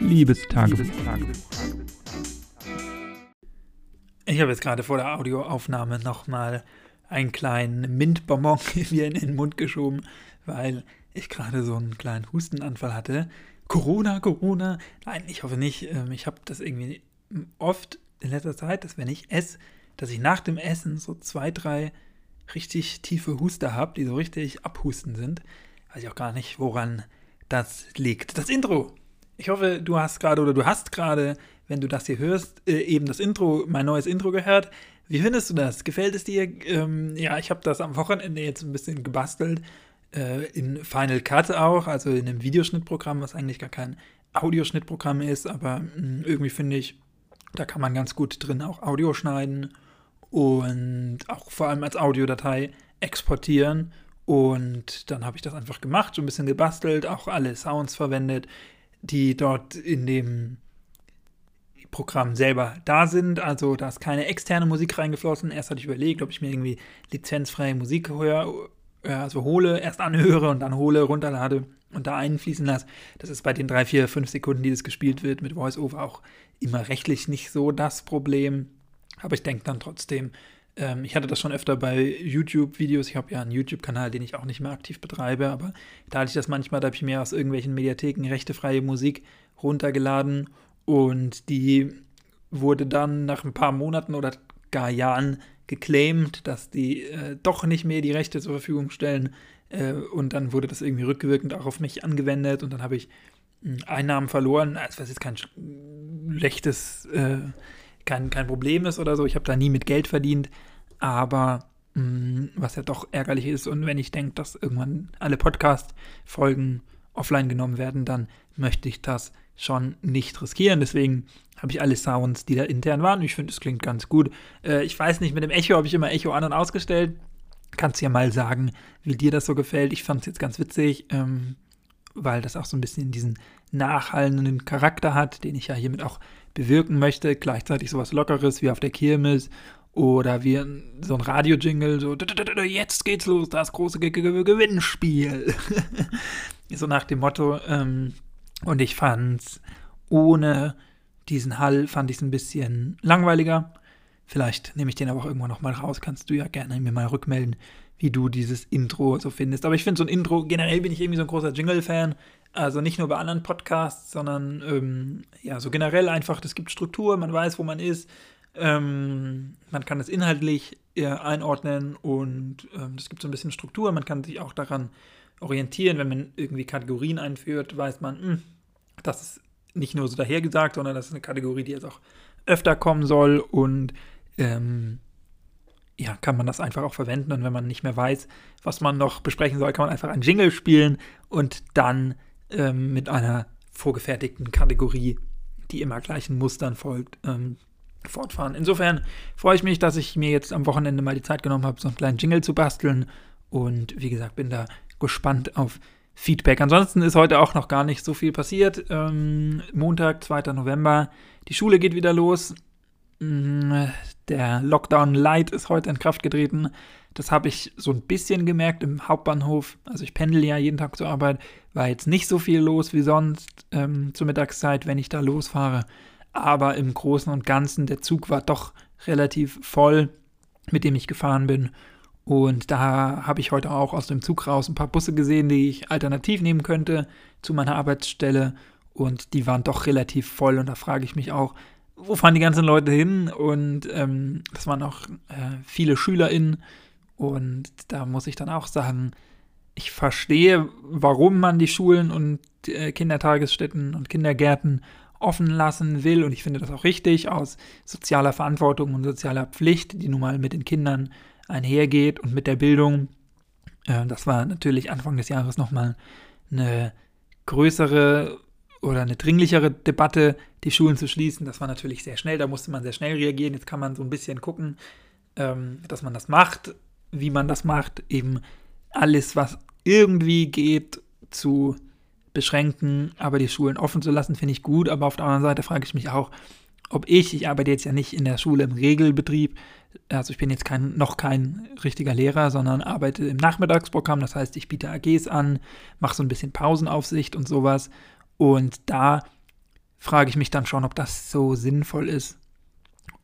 Liebestagebuch. Ich habe jetzt gerade vor der Audioaufnahme nochmal einen kleinen Mintbonbon mir in den Mund geschoben, weil ich gerade so einen kleinen Hustenanfall hatte. Corona, Corona. Nein, ich hoffe nicht. Ähm, ich habe das irgendwie oft in letzter Zeit, dass wenn ich esse, dass ich nach dem Essen so zwei, drei richtig tiefe Huster habe, die so richtig abhusten sind. Weiß ich auch gar nicht, woran das liegt. Das Intro. Ich hoffe, du hast gerade oder du hast gerade, wenn du das hier hörst, äh, eben das Intro, mein neues Intro gehört. Wie findest du das? Gefällt es dir? Ähm, ja, ich habe das am Wochenende jetzt ein bisschen gebastelt. Äh, in Final Cut auch, also in einem Videoschnittprogramm, was eigentlich gar kein Audioschnittprogramm ist, aber mh, hm, irgendwie finde ich, da kann man ganz gut drin auch Audio schneiden und auch vor allem als Audiodatei exportieren. Und dann habe ich das einfach gemacht, so ein bisschen gebastelt, auch alle Sounds verwendet, die dort in dem Programm selber da sind. Also da ist keine externe Musik reingeflossen. Erst hatte ich überlegt, ob ich mir irgendwie lizenzfreie Musik höre, also hole, erst anhöre und dann hole, runterlade und da einfließen lasse. Das ist bei den drei, vier, fünf Sekunden, die das gespielt wird, mit VoiceOver auch immer rechtlich nicht so das Problem. Aber ich denke dann trotzdem, ähm, ich hatte das schon öfter bei YouTube-Videos. Ich habe ja einen YouTube-Kanal, den ich auch nicht mehr aktiv betreibe, aber da hatte ich das manchmal, da habe ich mir aus irgendwelchen Mediatheken rechtefreie Musik runtergeladen und die wurde dann nach ein paar Monaten oder gar Jahren geclaimed, dass die äh, doch nicht mehr die Rechte zur Verfügung stellen. Äh, und dann wurde das irgendwie rückwirkend auch auf mich angewendet und dann habe ich äh, Einnahmen verloren. Also, was jetzt kein schlechtes äh, kein, kein Problem ist oder so. Ich habe da nie mit Geld verdient, aber mh, mm, was ja doch ärgerlich ist und wenn ich denke, dass irgendwann alle Podcast-Folgen offline genommen werden, dann möchte ich das schon nicht riskieren. Deswegen habe ich alle Sounds, die da intern waren. Ich finde, es klingt ganz gut. Äh, ich weiß nicht, mit dem Echo habe ich immer Echo an und ausgestellt. Kannst ja mal sagen, wie dir das so gefällt. Ich fand es jetzt ganz witzig, ähm, weil das auch so ein bisschen diesen nachhallenden Charakter hat, den ich ja hiermit auch bewirken möchte. Gleichzeitig sowas Lockeres wie auf der Kirmes oder wie so ein Radio-Jingle, so jetzt geht's los, das große Gewinnspiel. so nach dem Motto. Ähm, und ich fand's ohne diesen Hall, fand ich es ein bisschen langweiliger. Vielleicht nehme ich den aber auch irgendwann nochmal raus. Kannst du ja gerne mir mal rückmelden, wie du dieses Intro so findest. Aber ich finde so ein Intro, generell bin ich irgendwie so ein großer Jingle-Fan. Also nicht nur bei anderen Podcasts, sondern ähm, ja, so generell einfach, es gibt Struktur, man weiß, wo man ist. Ähm, man kann es inhaltlich eher einordnen und ähm, es gibt so ein bisschen Struktur. Man kann sich auch daran orientieren, wenn man irgendwie Kategorien einführt, weiß man, mh, hm, das ist nicht nur so dahergesagt, sondern das ist eine Kategorie, die jetzt auch öfter kommen soll und ähm, ja, kann man das einfach auch verwenden. Und wenn man nicht mehr weiß, was man noch besprechen soll, kann man einfach einen Jingle spielen und dann ähm, mit einer vorgefertigten Kategorie, die immer gleichen Mustern folgt, ähm, fortfahren. Insofern freue ich mich, dass ich mir jetzt am Wochenende mal die Zeit genommen habe, so einen kleinen Jingle zu basteln. Und wie gesagt, bin da gespannt auf Feedback. Ansonsten ist heute auch noch gar nicht so viel passiert. Ähm, Montag, 2. November. Die Schule geht wieder los. Mm, der Lockdown Light ist heute in Kraft getreten. Das habe ich so ein bisschen gemerkt im Hauptbahnhof. Also ich pendel ja jeden Tag zur Arbeit. War jetzt nicht so viel los wie sonst ähm, zur Mittagszeit, wenn ich da losfahre. Aber im Großen und Ganzen, der Zug war doch relativ voll, mit dem ich gefahren bin. Und da habe ich heute auch aus dem Zug raus ein paar Busse gesehen, die ich alternativ nehmen könnte zu meiner Arbeitsstelle. Und die waren doch relativ voll. Und da frage ich mich auch, wo fahren die ganzen Leute hin? Und ähm, das waren auch äh, viele SchülerInnen. Und da muss ich dann auch sagen, ich verstehe, warum man die Schulen und äh, Kindertagesstätten und Kindergärten offen lassen will. Und ich finde das auch richtig aus sozialer Verantwortung und sozialer Pflicht, die nun mal mit den Kindern einhergeht und mit der Bildung. Äh, das war natürlich Anfang des Jahres nochmal eine größere oder eine dringlichere Debatte, die Schulen zu schließen. Das war natürlich sehr schnell, da musste man sehr schnell reagieren. Jetzt kann man so ein bisschen gucken, ähm, dass man das macht, wie man das macht. Eben alles, was irgendwie geht, zu beschränken, aber die Schulen offen zu lassen, finde ich gut. Aber auf der anderen Seite frage ich mich auch, ob ich, ich arbeite jetzt ja nicht in der Schule im Regelbetrieb, also ich bin jetzt kein, noch kein richtiger Lehrer, sondern arbeite im Nachmittagsprogramm. Das heißt, ich biete AGs an, mache so ein bisschen Pausenaufsicht und sowas. Und da frage ich mich dann schon, ob das so sinnvoll ist.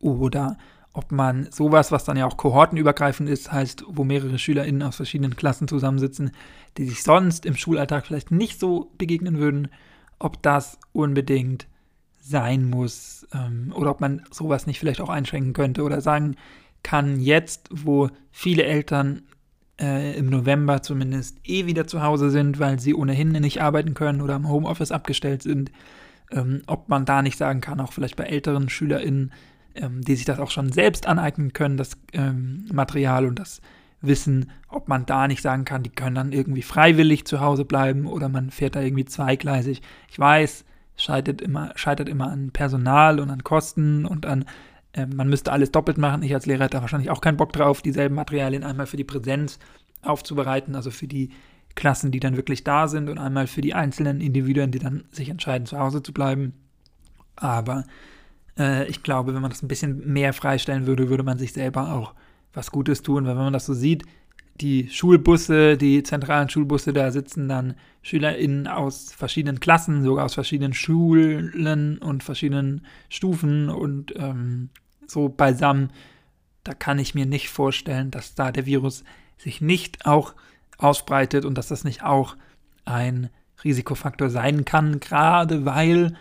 Oder ob man sowas, was dann ja auch kohortenübergreifend ist, heißt, wo mehrere SchülerInnen aus verschiedenen Klassen zusammensitzen, die sich sonst im Schulalltag vielleicht nicht so begegnen würden, ob das unbedingt sein muss ähm, oder ob man sowas nicht vielleicht auch einschränken könnte oder sagen kann, jetzt, wo viele Eltern äh, im November zumindest eh wieder zu Hause sind, weil sie ohnehin nicht arbeiten können oder im Homeoffice abgestellt sind, ähm, ob man da nicht sagen kann, auch vielleicht bei älteren SchülerInnen, ähm, die sich das auch schon selbst aneignen können, das ähm, Material und das Wissen, ob man da nicht sagen kann, die können dann irgendwie freiwillig zu Hause bleiben oder man fährt da irgendwie zweigleisig. Ich weiß, scheitert immer, scheitert immer an Personal und an Kosten und an, äh, man müsste alles doppelt machen. Ich als Lehrer hätte wahrscheinlich auch keinen Bock drauf, dieselben Materialien einmal für die Präsenz aufzubereiten, also für die Klassen, die dann wirklich da sind und einmal für die einzelnen Individuen, die dann sich entscheiden, zu Hause zu bleiben. Aber äh, ich glaube, wenn man das ein bisschen mehr freistellen würde, würde man sich selber auch was Gutes tun. Weil wenn man das so sieht, die Schulbusse, die zentralen Schulbusse, da sitzen dann SchülerInnen aus verschiedenen Klassen, sogar aus verschiedenen Schulen und verschiedenen Stufen und ähm, so beisammen. Da kann ich mir nicht vorstellen, dass da der Virus sich nicht auch ausbreitet und dass das nicht auch ein Risikofaktor sein kann, gerade weil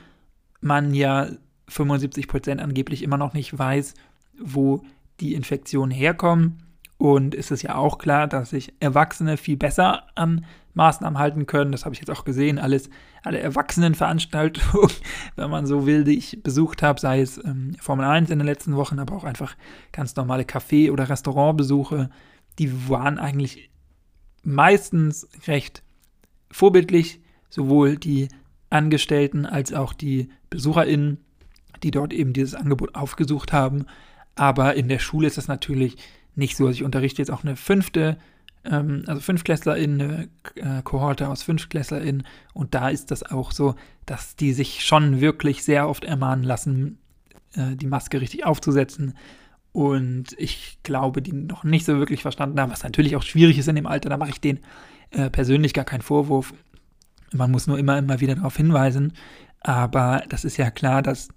man ja 75 Prozent angeblich immer noch nicht weiß, wo die Infektionen herkommen. Und es ist ja auch klar, dass sich Erwachsene viel besser an Maßnahmen halten können. Das habe ich jetzt auch gesehen. Alles, alle Erwachsenenveranstaltungen, wenn man so will, die ich besucht habe, sei es ähm, Formel 1 in den letzten Wochen, aber auch einfach ganz normale Café- oder Restaurantbesuche, die waren eigentlich meistens recht vorbildlich, sowohl die Angestellten als auch die BesucherInnen, die dort eben dieses Angebot aufgesucht haben. Aber in der Schule ist das natürlich nicht so. Also ich unterrichte jetzt auch eine fünfte, ähm, also FünftklässlerInnen, eine äh, Kohorte aus FünftklässlerInnen und da ist das auch so, dass die sich schon wirklich sehr oft ermahnen lassen, äh, die Maske richtig aufzusetzen, und ich glaube, die noch nicht so wirklich verstanden haben, was natürlich auch schwierig ist in dem Alter. Da mache ich denen äh, persönlich gar keinen Vorwurf. Man muss nur immer, immer wieder darauf hinweisen. Aber das ist ja klar, dass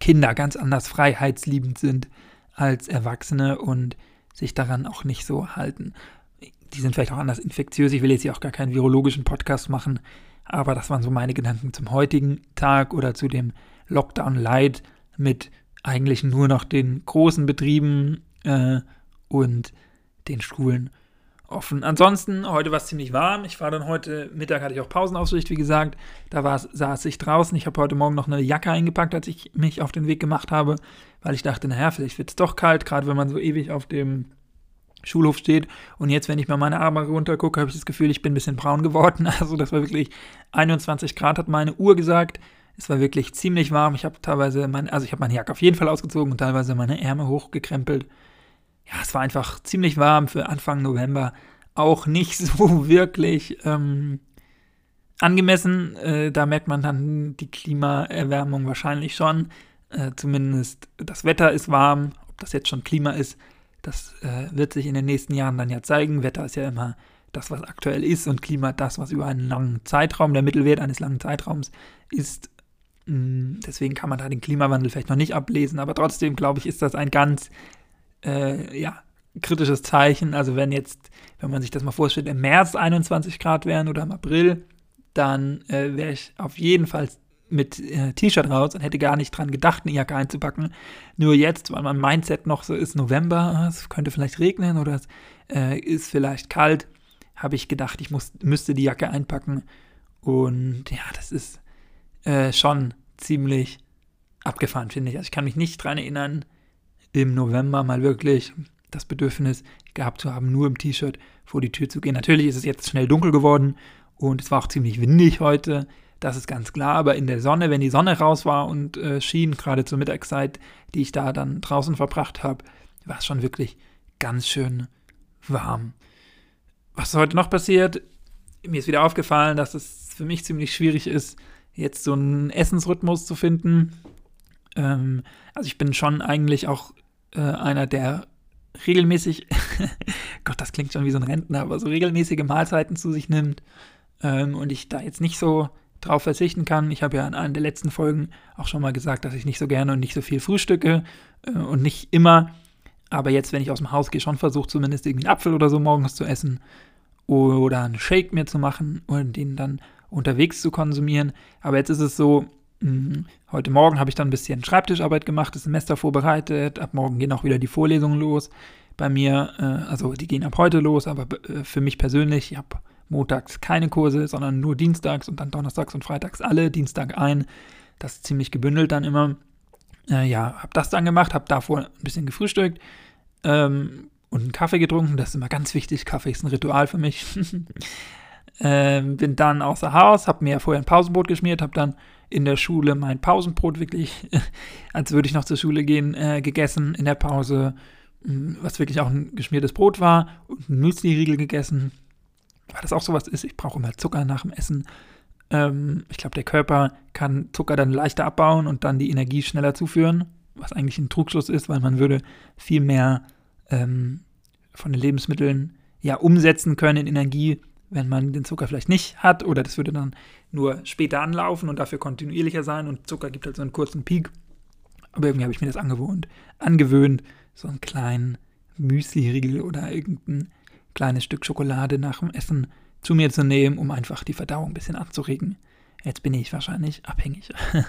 Kinder ganz anders freiheitsliebend sind als Erwachsene und sich daran auch nicht so halten. Die sind vielleicht auch anders infektiös. Ich will jetzt hier auch gar keinen virologischen Podcast machen, aber das waren so meine Gedanken zum heutigen Tag oder zu dem Lockdown Light mit eigentlich nur noch den großen Betrieben äh, und den Schulen offen. Ansonsten, heute war es ziemlich warm. Ich war dann heute Mittag, hatte ich auch Pausenaufsicht, wie gesagt. Da saß ich draußen. Ich habe heute Morgen noch eine Jacke eingepackt, als ich mich auf den Weg gemacht habe, weil ich dachte, naja, vielleicht wird es doch kalt, gerade wenn man so ewig auf dem Schulhof steht. Und jetzt, wenn ich mal meine Arme runter gucke, habe ich das Gefühl, ich bin ein bisschen braun geworden. Also das war wirklich 21 Grad, hat meine Uhr gesagt. Es war wirklich ziemlich warm. Ich habe teilweise, mein, also ich habe meine Jacke auf jeden Fall ausgezogen und teilweise meine Ärmel hochgekrempelt. Ja, es war einfach ziemlich warm für Anfang November. Auch nicht so wirklich ähm, angemessen. Äh, da merkt man dann die Klimaerwärmung wahrscheinlich schon. Äh, zumindest das Wetter ist warm. Ob das jetzt schon Klima ist, das äh, wird sich in den nächsten Jahren dann ja zeigen. Wetter ist ja immer das, was aktuell ist und Klima das, was über einen langen Zeitraum, der Mittelwert eines langen Zeitraums ist. Mm, deswegen kann man da den Klimawandel vielleicht noch nicht ablesen, aber trotzdem glaube ich, ist das ein ganz äh, ja, kritisches Zeichen. Also wenn jetzt, wenn man sich das mal vorstellt, im März 21 Grad wären oder im April, dann äh, wäre ich auf jeden Fall mit äh, T-Shirt raus und hätte gar nicht dran gedacht, eine Jacke einzupacken. Nur jetzt, weil mein Mindset noch so ist, November, ah, es könnte vielleicht regnen oder es äh, ist vielleicht kalt, habe ich gedacht, ich muss, müsste die Jacke einpacken. Und ja, das ist äh, schon ziemlich abgefahren, finde ich. Also ich kann mich nicht daran erinnern, im November mal wirklich das Bedürfnis gehabt zu haben, nur im T-Shirt vor die Tür zu gehen. Natürlich ist es jetzt schnell dunkel geworden und es war auch ziemlich windig heute. Das ist ganz klar, aber in der Sonne, wenn die Sonne raus war und äh, schien, gerade zur Mittagszeit, die ich da dann draußen verbracht habe, war es schon wirklich ganz schön warm. Was heute noch passiert? Mir ist wieder aufgefallen, dass es für mich ziemlich schwierig ist, jetzt so einen Essensrhythmus zu finden. Ähm, also ich bin schon eigentlich auch äh, einer, der regelmäßig, Gott, das klingt schon wie so ein Rentner, aber so regelmäßige Mahlzeiten zu sich nimmt ähm, und ich da jetzt nicht so drauf verzichten kann. Ich habe ja in einer der letzten Folgen auch schon mal gesagt, dass ich nicht so gerne und nicht so viel frühstücke äh, und nicht immer. Aber jetzt, wenn ich aus dem Haus gehe, schon versuche zumindest irgendwie einen Apfel oder so morgens zu essen oder einen Shake mir zu machen und den dann unterwegs zu konsumieren. Aber jetzt ist es so, heute Morgen habe ich dann ein bisschen Schreibtischarbeit gemacht, das Semester vorbereitet. Ab morgen gehen auch wieder die Vorlesungen los bei mir. Äh, also die gehen ab heute los, aber äh, für mich persönlich, ich habe montags keine Kurse, sondern nur dienstags und dann donnerstags und freitags alle, Dienstag ein. Das ist ziemlich gebündelt dann immer. Äh, ja, habe das dann gemacht, habe davor ein bisschen gefrühstückt ähm, und einen Kaffee getrunken. Das ist immer ganz wichtig. Kaffee ist ein Ritual für mich. ähm, bin dann außer Haus, habe mir vorher ein Pausenbrot geschmiert, habe dann in der Schule mein Pausenbrot wirklich, als würde ich noch zur Schule gehen, äh, gegessen. In der Pause, was wirklich auch ein geschmiertes Brot war und ein Müsli-Riegel gegessen. Weil das auch sowas ist, ich brauche immer Zucker nach dem Essen. Ähm, ich glaube, der Körper kann Zucker dann leichter abbauen und dann die Energie schneller zuführen, was eigentlich ein Trugschluss ist, weil man würde viel mehr ähm, von den Lebensmitteln ja umsetzen können in Energie, wenn man den Zucker vielleicht nicht hat oder das würde dann nur später anlaufen und dafür kontinuierlicher sein und Zucker gibt halt so einen kurzen Peak. Aber irgendwie habe ich mir das angewohnt, angewöhnt, so einen kleinen Müsli-Riegel oder irgendein kleines Stück Schokolade nach dem Essen zu mir zu nehmen, um einfach die Verdauung ein bisschen anzuregen. Jetzt bin ich wahrscheinlich abhängig.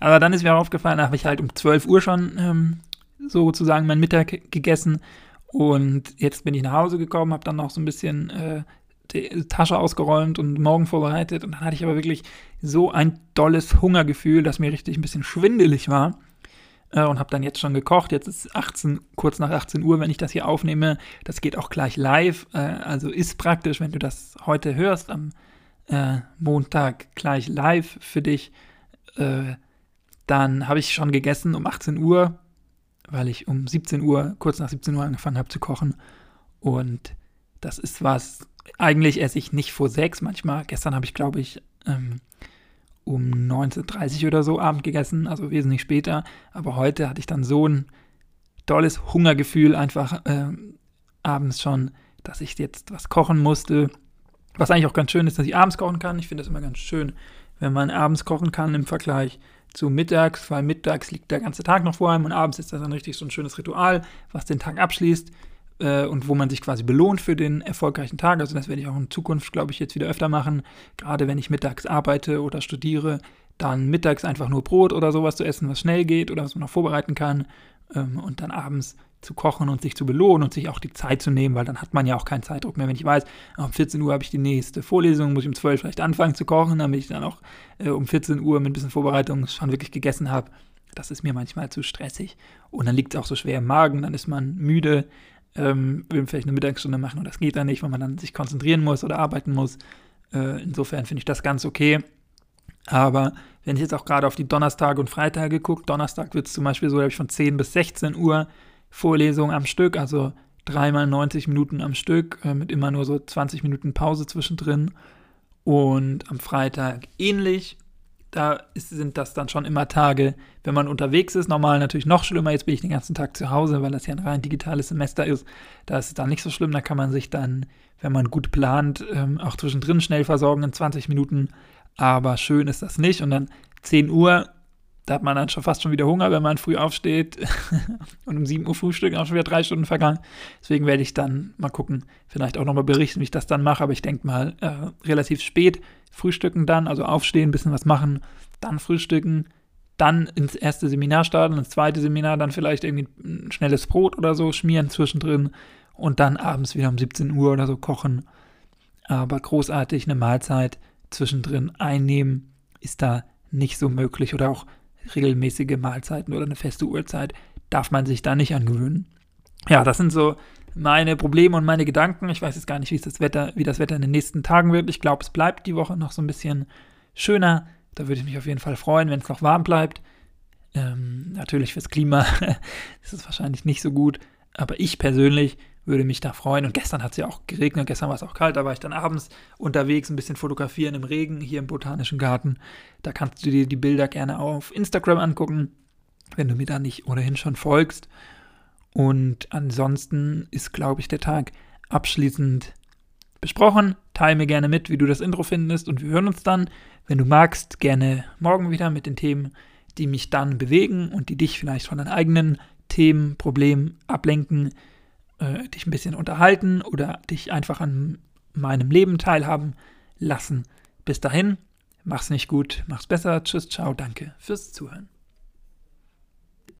Aber dann ist mir aufgefallen, da habe ich halt um 12 Uhr schon ähm, sozusagen mein Mittag gegessen. Und jetzt bin ich nach Hause gekommen, habe dann noch so ein bisschen äh, die Tasche ausgeräumt und morgen vorbereitet. Und dann hatte ich aber wirklich so ein dolles Hungergefühl, dass mir richtig ein bisschen schwindelig war äh, und habe dann jetzt schon gekocht. Jetzt ist 18, kurz nach 18 Uhr, wenn ich das hier aufnehme. Das geht auch gleich live. Äh, also ist praktisch, wenn du das heute hörst, am äh, Montag gleich live für dich. Dann habe ich schon gegessen um 18 Uhr, weil ich um 17 Uhr, kurz nach 17 Uhr angefangen habe zu kochen. Und das ist was, eigentlich esse ich nicht vor sechs. Manchmal, gestern habe ich, glaube ich, ähm, um 19.30 Uhr oder so Abend gegessen, also wesentlich später. Aber heute hatte ich dann so ein tolles Hungergefühl einfach äh, abends schon, dass ich jetzt was kochen musste. Was eigentlich auch ganz schön ist, dass ich abends kochen kann. Ich finde das immer ganz schön, wenn man abends kochen kann im Vergleich zu mittags, weil mittags liegt der ganze Tag noch vor einem und abends ist das dann richtig so ein schönes Ritual, was den Tag abschließt äh, und wo man sich quasi belohnt für den erfolgreichen Tag. Also das werde ich auch in Zukunft, glaube ich, jetzt wieder öfter machen. Gerade wenn ich mittags arbeite oder studiere, dann mittags einfach nur Brot oder sowas zu essen, was schnell geht oder was man noch vorbereiten kann. Ähm, und dann abends zu kochen und sich zu belohnen und sich auch die Zeit zu nehmen, weil dann hat man ja auch keinen Zeitdruck mehr. Wenn ich weiß, um 14 Uhr habe ich die nächste Vorlesung, muss ich um 12 Uhr vielleicht anfangen zu kochen, damit ich dann auch äh, um 14 Uhr mit ein bisschen Vorbereitung schon wirklich gegessen habe. Das ist mir manchmal zu stressig. Und dann liegt es auch so schwer im Magen, dann ist man müde ähm, will vielleicht eine Mittagsstunde machen und das geht dann nicht, weil man dann sich konzentrieren muss oder arbeiten muss. Äh, insofern finde ich das ganz okay. Aber wenn ich jetzt auch gerade auf die Donnerstage und Freitage gucke, Donnerstag wird es zum Beispiel so, da habe ich von 10 bis 16 Uhr Vorlesungen am Stück, also dreimal 90 Minuten am Stück, äh, mit immer nur so 20 Minuten Pause zwischendrin. Und am Freitag ähnlich da ist, sind das dann schon immer Tage, wenn man unterwegs ist. Normal natürlich noch schlimmer. Jetzt bin ich den ganzen Tag zu Hause, weil das ja ein rein digitales Semester ist. Da ist es dann nicht so schlimm. Da kann man sich dann, wenn man gut plant, ähm, auch zwischendrin schnell versorgen in 20 Minuten. Aber schön ist das nicht. Und dann 10 Uhr da hat man dann schon fast schon wieder Hunger, wenn man früh aufsteht und um 7 Uhr frühstücken, auch schon wieder drei Stunden vergangen. Deswegen werde ich dann mal gucken, vielleicht auch nochmal berichten, wie ich das dann mache. Aber ich denke mal, äh, relativ spät frühstücken dann, also aufstehen, ein bisschen was machen, dann frühstücken, dann ins erste Seminar starten, ins zweite Seminar dann vielleicht irgendwie ein schnelles Brot oder so schmieren zwischendrin und dann abends wieder um 17 Uhr oder so kochen. Aber großartig eine Mahlzeit zwischendrin einnehmen ist da nicht so möglich oder auch regelmäßige Mahlzeiten oder eine feste Uhrzeit darf man sich da nicht angewöhnen. Ja, das sind so meine Probleme und meine Gedanken. Ich weiß jetzt gar nicht, wie das Wetter, wie das Wetter in den nächsten Tagen wird. Ich glaube, es bleibt die Woche noch so ein bisschen schöner. Da würde ich mich auf jeden Fall freuen, wenn es noch warm bleibt. Ähm, natürlich fürs Klima ist es wahrscheinlich nicht so gut, aber ich persönlich würde mich da freuen. Und gestern hat es ja auch geregnet, gestern war es auch kalt, da war ich dann abends unterwegs, ein bisschen fotografieren im Regen hier im Botanischen Garten. Da kannst du dir die Bilder gerne auf Instagram angucken, wenn du mir da nicht ohnehin schon folgst. Und ansonsten ist, glaube ich, der Tag abschließend besprochen. Teil mir gerne mit, wie du das Intro findest und wir hören uns dann, wenn du magst, gerne morgen wieder mit den Themen, die mich dann bewegen und die dich vielleicht von deinen eigenen Themen, Problemen ablenken, äh, dich ein bisschen unterhalten oder dich einfach an meinem Leben teilhaben lassen. Bis dahin, mach's nicht gut, mach's besser. Tschüss, ciao, danke fürs Zuhören.